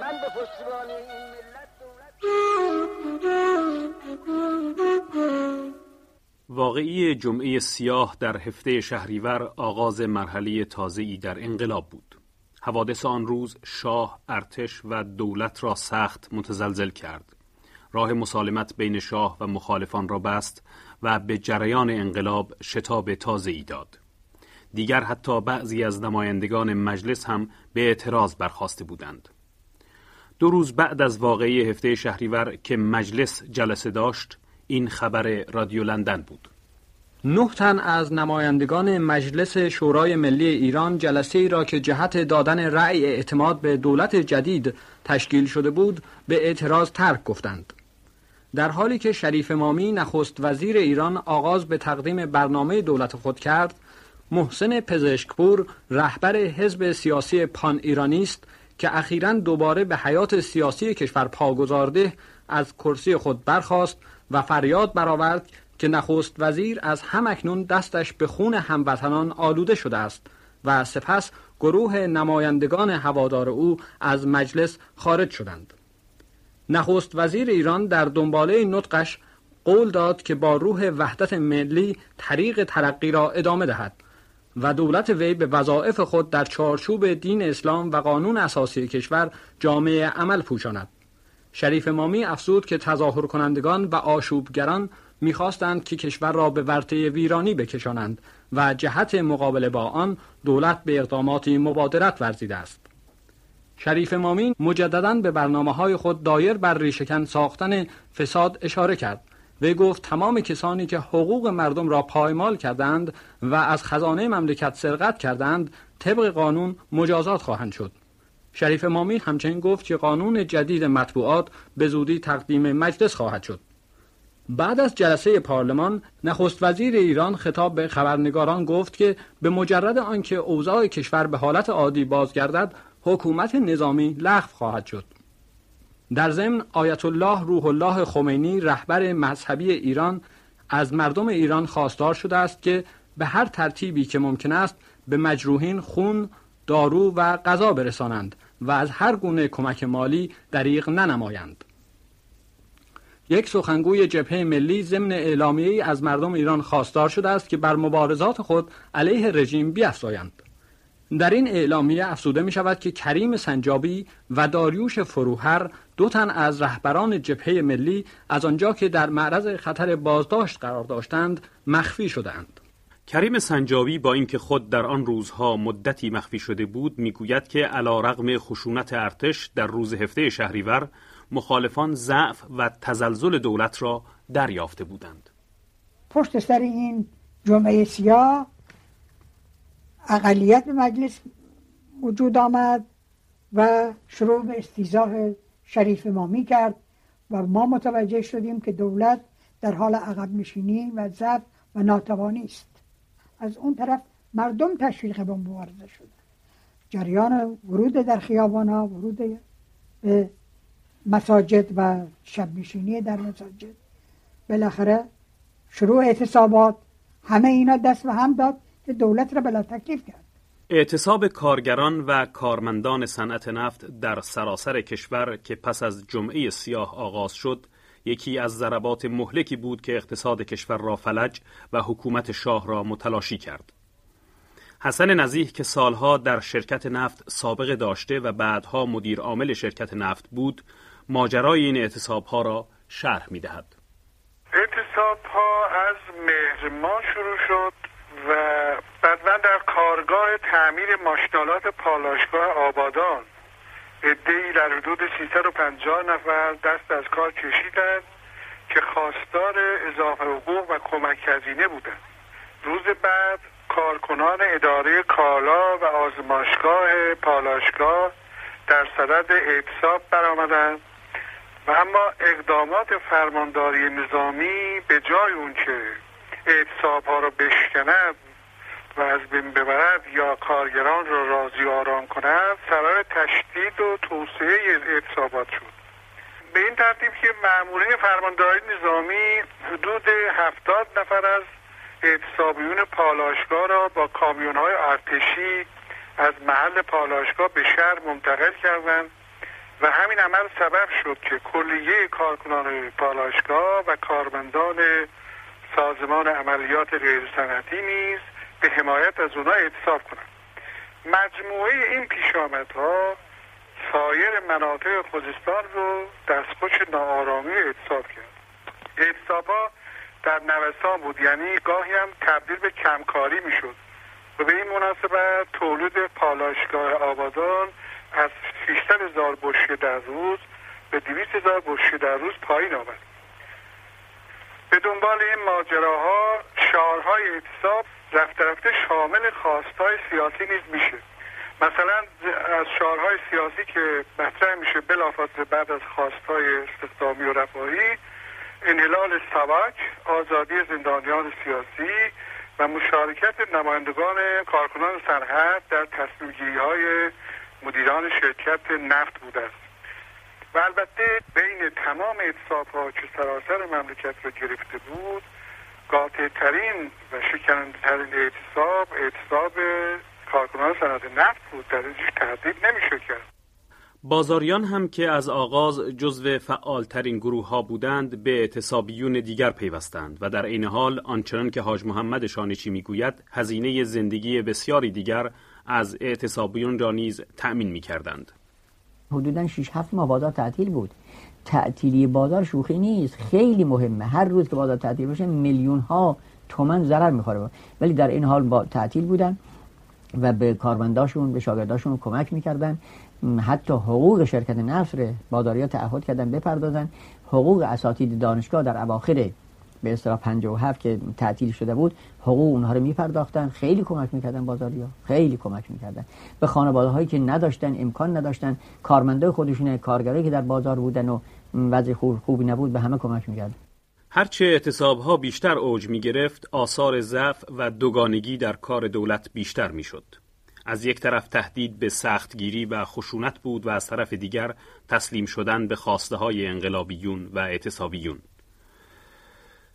من به این ملت واقعی جمعه سیاه در هفته شهریور آغاز مرحله تازه‌ای در انقلاب بود. حوادث آن روز شاه، ارتش و دولت را سخت متزلزل کرد. راه مسالمت بین شاه و مخالفان را بست و به جریان انقلاب شتاب تازه‌ای داد. دیگر حتی بعضی از نمایندگان مجلس هم به اعتراض برخواسته بودند. دو روز بعد از واقعی هفته شهریور که مجلس جلسه داشت، این خبر رادیو لندن بود. نه تن از نمایندگان مجلس شورای ملی ایران جلسه ای را که جهت دادن رأی اعتماد به دولت جدید تشکیل شده بود به اعتراض ترک گفتند. در حالی که شریف مامی نخست وزیر ایران آغاز به تقدیم برنامه دولت خود کرد، محسن پزشکپور رهبر حزب سیاسی پان ایرانیست که اخیرا دوباره به حیات سیاسی کشور پا گذارده از کرسی خود برخاست و فریاد برآورد که نخست وزیر از همکنون دستش به خون هموطنان آلوده شده است و سپس گروه نمایندگان هوادار او از مجلس خارج شدند. نخست وزیر ایران در دنباله نطقش قول داد که با روح وحدت ملی طریق ترقی را ادامه دهد و دولت وی به وظایف خود در چارچوب دین اسلام و قانون اساسی کشور جامعه عمل پوشاند. شریف مامی افزود که تظاهر کنندگان و آشوبگران می‌خواستند که کشور را به ورطه ویرانی بکشانند و جهت مقابله با آن دولت به اقداماتی مبادرت ورزیده است. شریف مامی مجددا به برنامه های خود دایر بر ریشکن ساختن فساد اشاره کرد و گفت تمام کسانی که حقوق مردم را پایمال کردند و از خزانه مملکت سرقت کردند طبق قانون مجازات خواهند شد. شریف مامی همچنین گفت که قانون جدید مطبوعات به زودی تقدیم مجلس خواهد شد. بعد از جلسه پارلمان نخست وزیر ایران خطاب به خبرنگاران گفت که به مجرد آنکه اوضاع کشور به حالت عادی بازگردد حکومت نظامی لغو خواهد شد. در ضمن آیت الله روح الله خمینی رهبر مذهبی ایران از مردم ایران خواستار شده است که به هر ترتیبی که ممکن است به مجروحین خون، دارو و غذا برسانند و از هر گونه کمک مالی دریغ ننمایند. یک سخنگوی جبهه ملی ضمن اعلامیه‌ای از مردم ایران خواستار شده است که بر مبارزات خود علیه رژیم بیافزایند. در این اعلامیه افزوده می شود که کریم سنجابی و داریوش فروهر دو تن از رهبران جبهه ملی از آنجا که در معرض خطر بازداشت قرار داشتند مخفی شدهاند. کریم سنجابی با اینکه خود در آن روزها مدتی مخفی شده بود می‌گوید که علا رغم خشونت ارتش در روز هفته شهریور مخالفان ضعف و تزلزل دولت را دریافته بودند. پشت سر این جمعه سیاه اقلیت مجلس وجود آمد و شروع به استیزاه شریف مامی کرد و ما متوجه شدیم که دولت در حال عقب نشینی و ضعف و ناتوانی است. از اون طرف مردم تشویق به مبارزه شده جریان ورود در خیابان ها ورود به مساجد و شب نشینی در مساجد. بالاخره شروع اعتصابات همه اینا دست به هم داد که دولت را بلا تکلیف کرد. اعتصاب کارگران و کارمندان صنعت نفت در سراسر کشور که پس از جمعه سیاه آغاز شد یکی از ضربات مهلکی بود که اقتصاد کشور را فلج و حکومت شاه را متلاشی کرد. حسن نزیح که سالها در شرکت نفت سابقه داشته و بعدها مدیر عامل شرکت نفت بود، ماجرای این اعتصاب ها را شرح می دهد. اعتصاب ها از مهر شروع شد و بعدا در کارگاه تعمیر ماشینالات پالاشگاه آبادان. ادهی در حدود 350 نفر دست از کار کشیدند که خواستار اضافه حقوق و کمک هزینه بودند. روز بعد کارکنان اداره کالا و آزمایشگاه پالاشگاه در صدد اعتصاب برآمدند و اما اقدامات فرمانداری نظامی به جای اونچه اعتصاب ها را بشکند و از بین ببرد یا کارگران را راضی آرام کند سبب تشدید و توسعه اعتصابات شد. به این ترتیب که معموله فرمانداری نظامی حدود هفتاد نفر از اعتصابیون پالاشگاه را با کامیون های ارتشی از محل پالاشگاه به شهر منتقل کردند و همین عمل سبب شد که کلیه کارکنان پالاشگاه و کارمندان سازمان عملیات غیر سنتی نیز به حمایت از اونا اعتصاب کنند مجموعه این پیشامدها سایر مناطق خوزستان رو دستخوش ناآرامی اعتصاب کرد. اعتصاب ها در نوستان بود یعنی گاهی هم تبدیل به کمکاری می‌شد و به این مناسبت تولید پالاشگاه آبادان از 600 هزار بشکه در روز به 200 هزار بشکه در روز پایین آمد. به دنبال این ماجراها شعارهای اعتصاب رفته رفته شامل خواستهای سیاسی نیز میشه. مثلا از شعارهای سیاسی که مطرح میشه بلافاصله بعد از خواستهای استخدامی و رفاهی انحلال سواک آزادی زندانیان سیاسی و مشارکت نمایندگان کارکنان سرحد در تصمیم های مدیران شرکت نفت بوده است. و البته بین تمام اعتصاب ها که سراسر مملکت را گرفته بود قاطع ترین و شکننده ترین اعتصاب اعتصاب کارکنان صنعت نفت بود. در اینجا تردید نمیشه کرد. بازاریان هم که از آغاز جزو فعالترین گروه ها بودند به اعتصابیون دیگر پیوستند و در این حال آنچنان که حاج محمد شانچی می‌گوید هزینه زندگی بسیاری دیگر از اعتصابیون را نیز تأمین می کردند. حدودا 6 7 ماه بازار تعطیل بود. تعطیلی بازار شوخی نیست. خیلی مهمه. هر روز که بازار تعطیل باشه میلیون ها تومن ضرر می‌خوره. ولی در این حال با تعطیل بودن و به کارمنداشون به شاگرداشون کمک می‌کردن. حتی حقوق شرکت نفت باداریا تعهد کردن بپردازن. حقوق اساتید دانشگاه در اواخر به اصطلاح 57 که تعطیل شده بود حقوق اونها رو میپرداختن خیلی کمک می‌کردن بازاریا خیلی کمک می‌کردن به خانواده هایی که نداشتن امکان نداشتن کارمنده خودشون کارگرایی که در بازار بودن و وضع خوب خوبی نبود به همه کمک می‌کردن هرچه اعتصاب ها بیشتر اوج می گرفت آثار ضعف و دوگانگی در کار دولت بیشتر می شد. از یک طرف تهدید به سختگیری و خشونت بود و از طرف دیگر تسلیم شدن به خواسته های انقلابیون و اعتصابیون.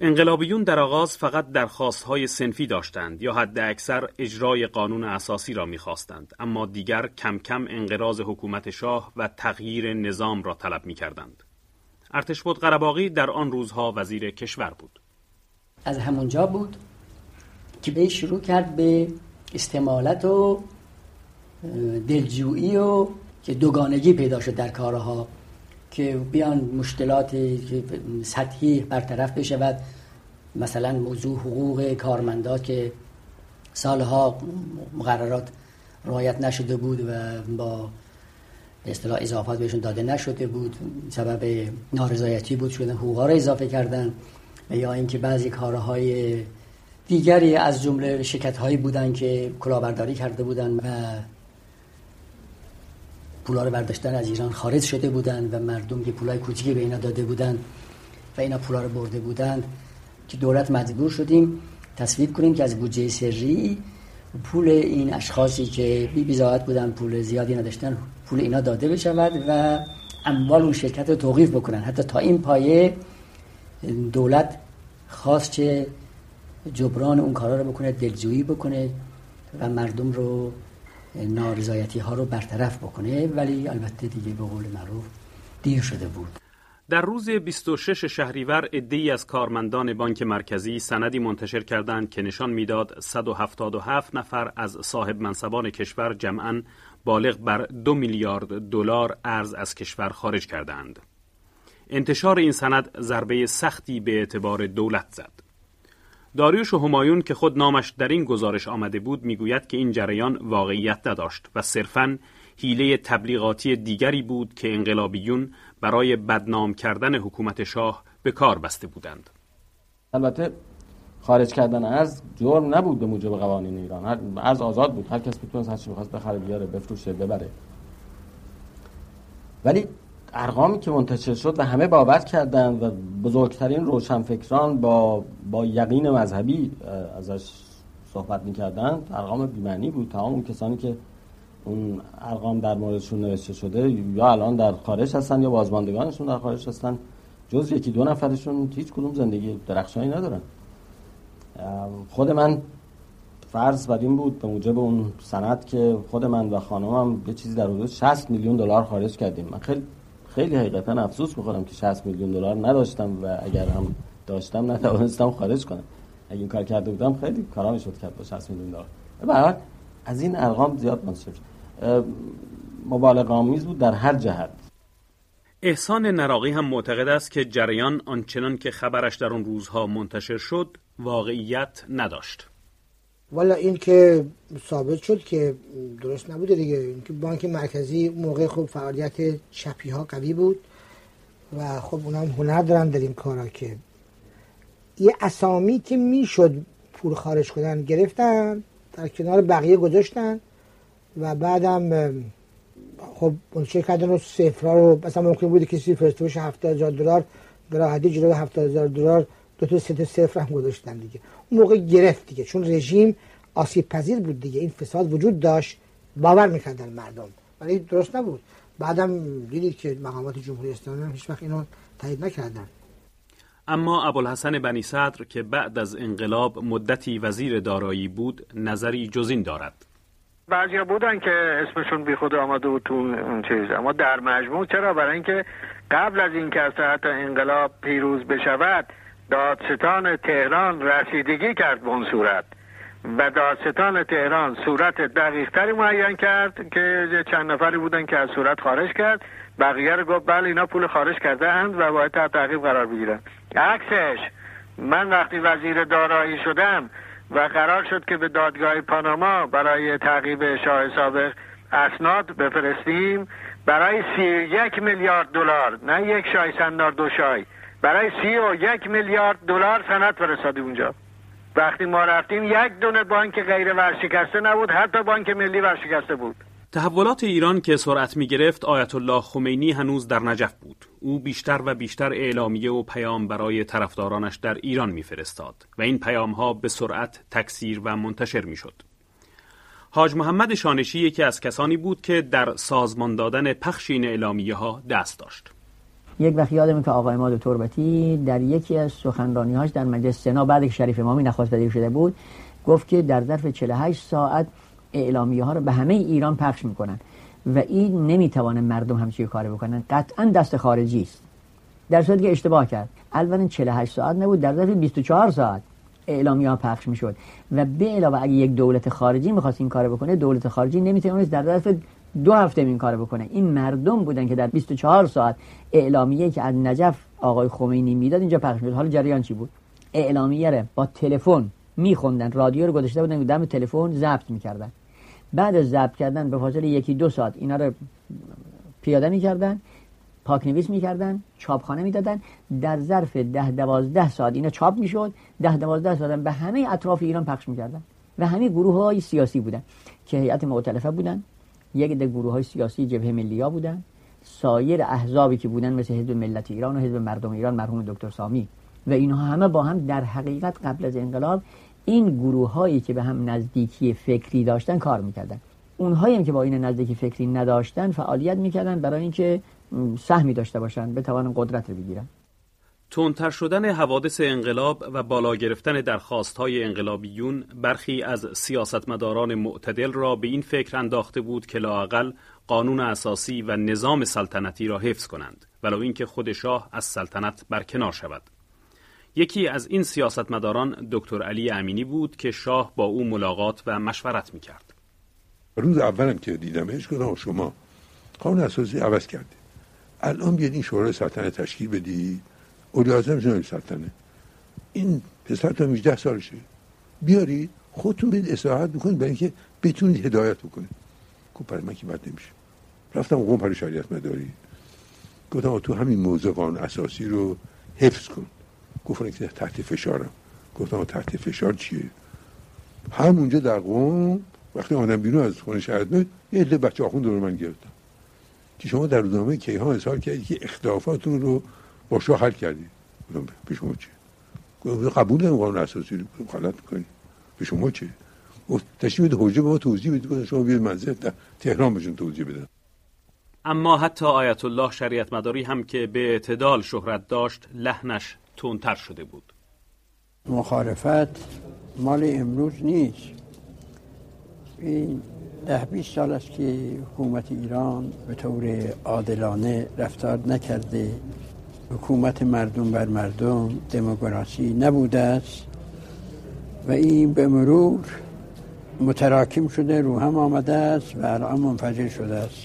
انقلابیون در آغاز فقط درخواستهای سنفی داشتند یا حد اکثر اجرای قانون اساسی را می‌خواستند اما دیگر کم کم انقراض حکومت شاه و تغییر نظام را طلب. ارتش بود قرباقی در آن روزها وزیر کشور بود. از همونجا بود که به شروع کرد به استمالت و دلجویی و که دوگانگی پیدا شد در کارها که بیان مشکلات سطحی برطرف بشود. مثلا موضوع حقوق کارمندات که سالها مقررات رعایت نشده بود و با اصطلاح اضافات بهشون داده نشده بود. سبب نارضایتی بود شدن حقوقا رو اضافه کردن و یا اینکه بعضی کارهای دیگری از جمله شرکت هایی بودن که کلاهبرداری کرده بودن و پولا رو برداشتن از ایران خارج شده بودن و مردم که پولای کوچیکی به اینا داده بودن و اینا پولا رو برده بودن که دولت مجبور شدیم تصویب کنیم که از بودجه سری پول این اشخاصی که بی بیزاعت بودن پول زیادی نداشتن پول اینا داده بشود و اموال اون شرکت رو توقیف بکنن. حتی تا این پایه دولت خواست که جبران اون کارا رو بکنه دلجویی بکنه و مردم رو نارضایتی ها رو برطرف بکنه ولی البته دیگه به قول معروف دیر شده بود در روز 26 شهریور عده‌ای از کارمندان بانک مرکزی سندی منتشر کردند که نشان می‌داد 177 نفر از صاحب منصبان کشور جمعاً بالغ بر دو میلیارد دلار ارز از کشور خارج کردند. انتشار این سند ضربه سختی به اعتبار دولت زد. داریوش و همایون که خود نامش در این گزارش آمده بود می‌گوید که این جریان واقعیت نداشت و صرفاً حیله تبلیغاتی دیگری بود که انقلابیون برای بدنام کردن حکومت شاه به کار بسته بودند. البته خارج کردن از جرم نبود به موجب قوانین ایران. از آزاد بود. هر کس می‌تونست هر چی بخواست بخره بیاره بفروشه ببره. ولی ارقامی که منتشر شد و همه بابت کردن و بزرگترین روشنفکران با با یقین مذهبی ازش صحبت می‌کردن ارقام بیمنی بود. تمام اون کسانی که اون ارقام در موردشون نوشته شده یا الان در خارج هستن یا بازماندگانشون در خارج هستن جز یکی دو نفرشون هیچ کدوم زندگی درخشانی ندارن. خود من فرض بر این بود به موجب اون سند که خود من و خانمم یه چیزی در حدود 60 میلیون دلار خارج کردیم. من خیلی خیلی حقیقتا افسوس می‌خورم که 60 میلیون دلار نداشتم و اگر هم داشتم نتوانستم خارج کنم. اگه این کار کرده بودم خیلی کارا می‌شد کرد با 60 میلیون دلار. به از این ارقام زیاد منتشر مبالغه آمیز بود در هر جهت. احسان نراقی هم معتقد است که جریان آنچنان که خبرش در اون روزها منتشر شد واقعیت نداشت. والا این که ثابت شد که درست نبوده دیگه. اینکه بانک مرکزی موقع خوب فعالیت چپی ها قوی بود و خب اونا هم هنر دارن در این کارا که یه اسامی که می‌شد پول خارج کنن گرفتن در کنار بقیه گذاشتن و بعدم خب منتشر کردن رو صفرها رو مثلا ممکن بوده کسی فرسته باشه 70000 دلار راحتی جلوی 70000 دلار دو تا سه تا صفر هم گذاشتن دیگه. موقع گرفت دیگه. چون رژیم آسیب پذیر بود دیگه. این فساد وجود داشت. باور می‌کردن مردم. ولی درست نبود. بعدم دیدید که مقامات جمهوری اسلامی هم هیچ وقت اینو تایید نکردن. اما ابوالحسن بنی صدر که بعد از انقلاب مدتی وزیر دارایی بود نظری جزین دارد. بعضیا بودن که اسمشون بی خود آمده بود تو اون چیز اما در مجموع چرا؟ برای اینکه قبل از اینکه از حتی انقلاب پیروز بشود دادستان تهران رسیدگی کرد به اون صورت. و دادستان تهران صورت دقیق تری معین کرد که چند نفری بودن که از صورت خارج کرد. بقیه رو گفت بله اینا پول خارج کرده اند و باید تحت تعقیب قرار بگیرن. عکسش من وقتی وزیر دارایی شدم و قرار شد که به دادگاه پاناما برای تعقیب شاه سابق اسناد بفرستیم برای سی یک میلیارد دلار نه یک شای سندار دو شای. برای سی و یک میلیارد دلار سند فرستادیم اونجا وقتی ما رفتیم یک دونه بانک غیر ورشکسته نبود حتی بانک ملی ورشکسته بود تحولات ایران که سرعت می گرفت آیت الله خمینی هنوز در نجف بود. او بیشتر و بیشتر اعلامیه و پیام برای طرفدارانش در ایران میفرستاد و این پیام ها به سرعت تکثیر و منتشر می شد. حاج محمد شانشی یکی از کسانی بود که در سازمان دادن پخش این اعلامیه ها دست داشت. یک وقت یادم که آقای ماد تربتی در یکی از سخنرانیهاش در مجلس سنا بعد که شریف امامی نخواست وزیر شده بود گفت که در ظرف 48 ساعت اعلامیه ها رو به همه ایران پخش می‌کنن و این نمی‌توانه مردم همچی کاری بکنن. قطعا دست خارجی است. در صورتی که اشتباه کرد. اولا 48 ساعت نبود در ظرف 24 ساعت اعلامیه ها پخش می‌شد. و به علاوه اگه یک دولت خارجی می‌خواست این کار بکنه دولت خارجی نمی‌تونست در ظرف دو هفته این کار بکنه. این مردم بودن که در 24 ساعت اعلامیه که از نجف آقای خمینی می‌داد اینجا پخش می‌شد. حالا جریان چی بود؟ اعلامیه رو با تلفن میخوندن. رادیو رو گذاشته بودن دم تلفن ضبط می‌کردن. بعد از ضبط کردن به فاصله یکی دو ساعت اینا رو پیاده می‌کردن پاک نویس می‌کردن چاپخانه می‌دادن. در ظرف ده دوازده ساعت اینا چاپ می‌شد. ده دوازده ساعت به همه اطراف ایران پخش می‌کردن. و همه گروه های سیاسی بودن که هیئت معتلفه بودن. یک ده گروه های سیاسی جبهه ملیا بودن سایر احزابی که بودن مثل حزب ملت ایران و حزب مردم ایران مرحوم دکتر سامی. و اینها همه با هم در حقیقت قبل از انقلاب این گروه هایی که به هم نزدیکی فکری داشتن کار می‌کردن. اونهایی هم که با این نزدیکی فکری نداشتن فعالیت می‌کردن برای اینکه سهمی داشته باشن به توان قدرت رو بگیرن. تندتر شدن حوادث انقلاب و بالا گرفتن درخواست های انقلابیون برخی از سیاستمداران معتدل را به این فکر انداخته بود که لاقل قانون اساسی و نظام سلطنتی را حفظ کنند ولو اینکه خود شاه از سلطنت برکنار شود. یکی از این سیاستمداران دکتر علی امینی بود که شاه با او ملاقات و مشورت می‌کرد. روز اولم که دیدمش گفتم شما. قانون اساسی عوض کردی الان بیاد این شورای سلطنت تشکیل بدی اولی اعظم جناب سلطنه این پسر تا 18 سالشه. بیارید خودتون برید اصلاحات بکنید برای اینکه بتونید هدایت بکنید. گفت برای من که بد نمیشه. رفتم قوم پر شریعت مداری. گفتم تو همین موضوع اساسی رو حفظ کن. گفتن که تحت فشارم. گفتم تحت فشار چیه؟ همونجا در قوم وقتی آنم بیرون از خونه شهر یه عده بچه آخون دور من گرفتم که شما در روزنامه کیهان اظهار کردید که اختلافاتون رو با شاه حل کردید به شما چه قبول نمی قانون اساسی رو. غلط می‌کنی. به شما چه تشریف بده حجه به ما توضیح بدید شما بیاید منزل تهران بهشون توضیح بدن اما حتی آیت الله شریعت مداری هم که به اعتدال شهرت داشت لحنش تونتر شده بود. مخالفت مال امروز نیست. این ده بیست سال است که حکومت ایران به طور عادلانه رفتار نکرده. حکومت مردم بر مردم دموکراسی نبوده است و این به مرور متراکم شده رو هم آمده است و الان منفجر شده است.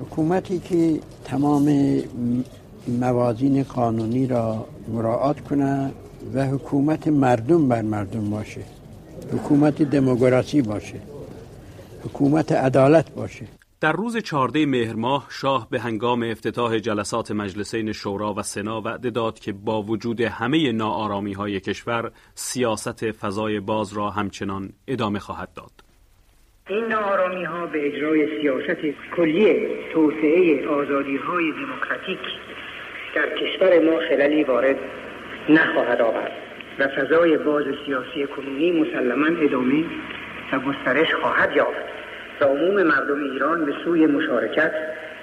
حکومتی که تمام موازین قانونی را مراعات کنه و حکومت مردم بر مردم باشه حکومت دموکراسی باشه حکومت عدالت باشه. در روز چهارده مهر ماه شاه به هنگام افتتاح جلسات مجلسین شورا و سنا وعده داد که با وجود همه ناآرامی های کشور سیاست فضای باز را همچنان ادامه خواهد داد. این ناآرامی ها به اجرای سیاست کلی توسعه آزادی های دموکراتیک در کشور ما خلالی وارد نخواهد آورد و فضای باز سیاسی کنونی مسلما ادامه و گسترش خواهد یافت و عموم مردم ایران به سوی مشارکت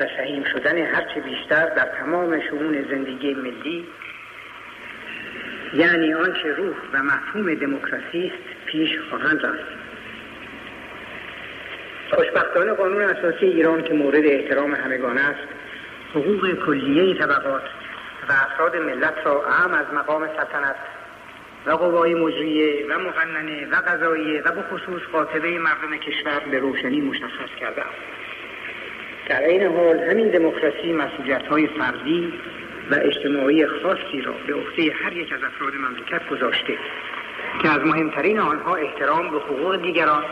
و سهیم شدن هرچه بیشتر در تمام شمون زندگی ملی یعنی آنچه روح و مفهوم دموکراسی است پیش خواهند رفت. خوشبختانه قانون اساسی ایران که مورد احترام همگان است حقوق کلیه طبقات و افراد ملت را اهم از مقام سلطنت و قوای مجریه و مقننه و قضاییه و به خصوص قاطبه مردم کشور به روشنی مشخص کرده در این حال همین دموکراسی مسئولیت های فردی و اجتماعی خاصی را به عهده هر یک از افراد مملکت گذاشته که از مهمترین آنها احترام به حقوق دیگران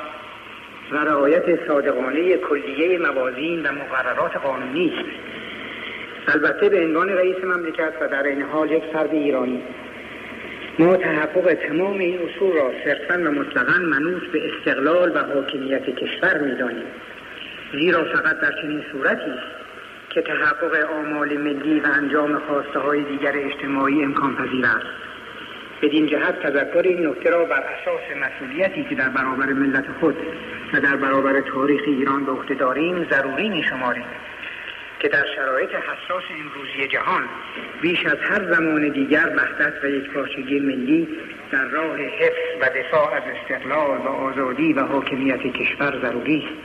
و رعایت صادقانه کلیه موازین و مقررات قانونی است. البته به عنوان رئیس مملکت و در این حال یک فرد ایرانی ما تحقق تمام این اصول را صرفا و مطلقا منوط به استقلال و حاکمیت کشور می‌دانیم. زیرا فقط در چنین صورتی که تحقق آمال ملی و انجام خواسته های دیگر اجتماعی امکان پذیر است. بدین جهت تذکر این نکته را بر اساس مسئولیتی که در برابر ملت خود و در برابر تاریخ ایران به عهده داریم ضروری می شماریم که در شرایط حساس امروزی جهان بیش از هر زمان دیگر وحدت و یکپارچگی ملی در راه حفظ و دفاع از استقلال و آزادی و حاکمیت کشور ضروری است.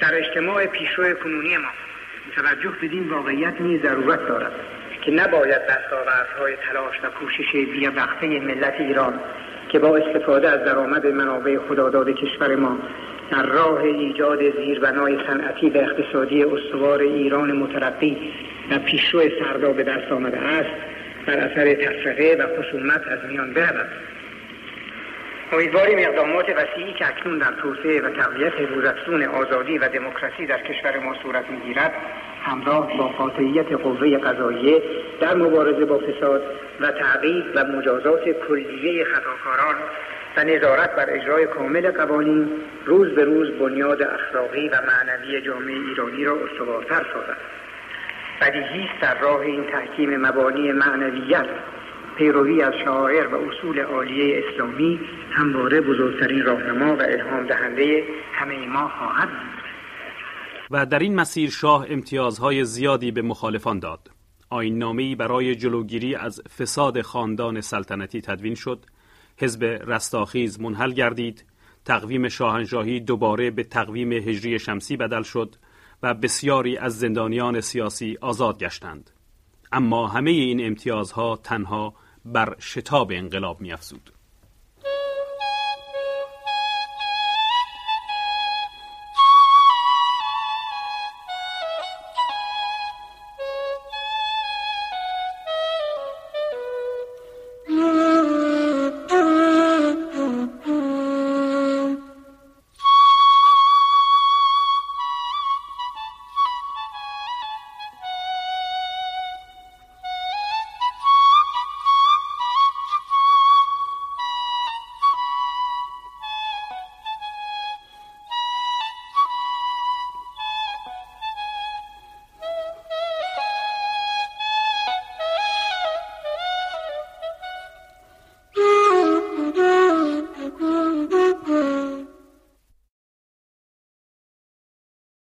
در اجتماع پیشرو کنونی ما توجه بدین واقعیت نیز ضرورت دارد که نباید دستاوردهای تلاش و کوشش بیوقفه ملت ایران که با استفاده از درآمد منابع خداداد کشور ما در راه ایجاد زیربنای صنعتی و اقتصادی استوار ایران مترقی و پیشرو فردا به دست آمده است بر اثر تفرقه و خصومت از میان برود. امیدواریم اقدامات وسیعی که اکنون در توسعه و تقویت روزافزون آزادی و دموکراسی در کشور ما صورت می‌گیرد همراه با قاطعیت قوه قضاییه در مبارزه با فساد و تعقیب و مجازات کلیه خطاکاران و نظارت بر اجرای کامل قوانین روز به روز بنیاد اخلاقی و معنوی جامعه ایرانی را استوارتر سازد. بدیهی در راه این تحکیم مبانی معنویت پیروی از شعائر و اصول عالیه اسلامی همواره بزرگترین راهنما و الهام دهنده همه ما خواهد و در این مسیر شاه امتیازهای زیادی به مخالفان داد. آین برای جلوگیری از فساد خاندان سلطنتی تدوین شد حزب رستاخیز منحل گردید. تقویم شاهنشاهی دوباره به تقویم هجری شمسی بدل شد و بسیاری از زندانیان سیاسی آزاد گشتند. اما همه این امتیازها تنها بر شتاب انقلاب میافزود.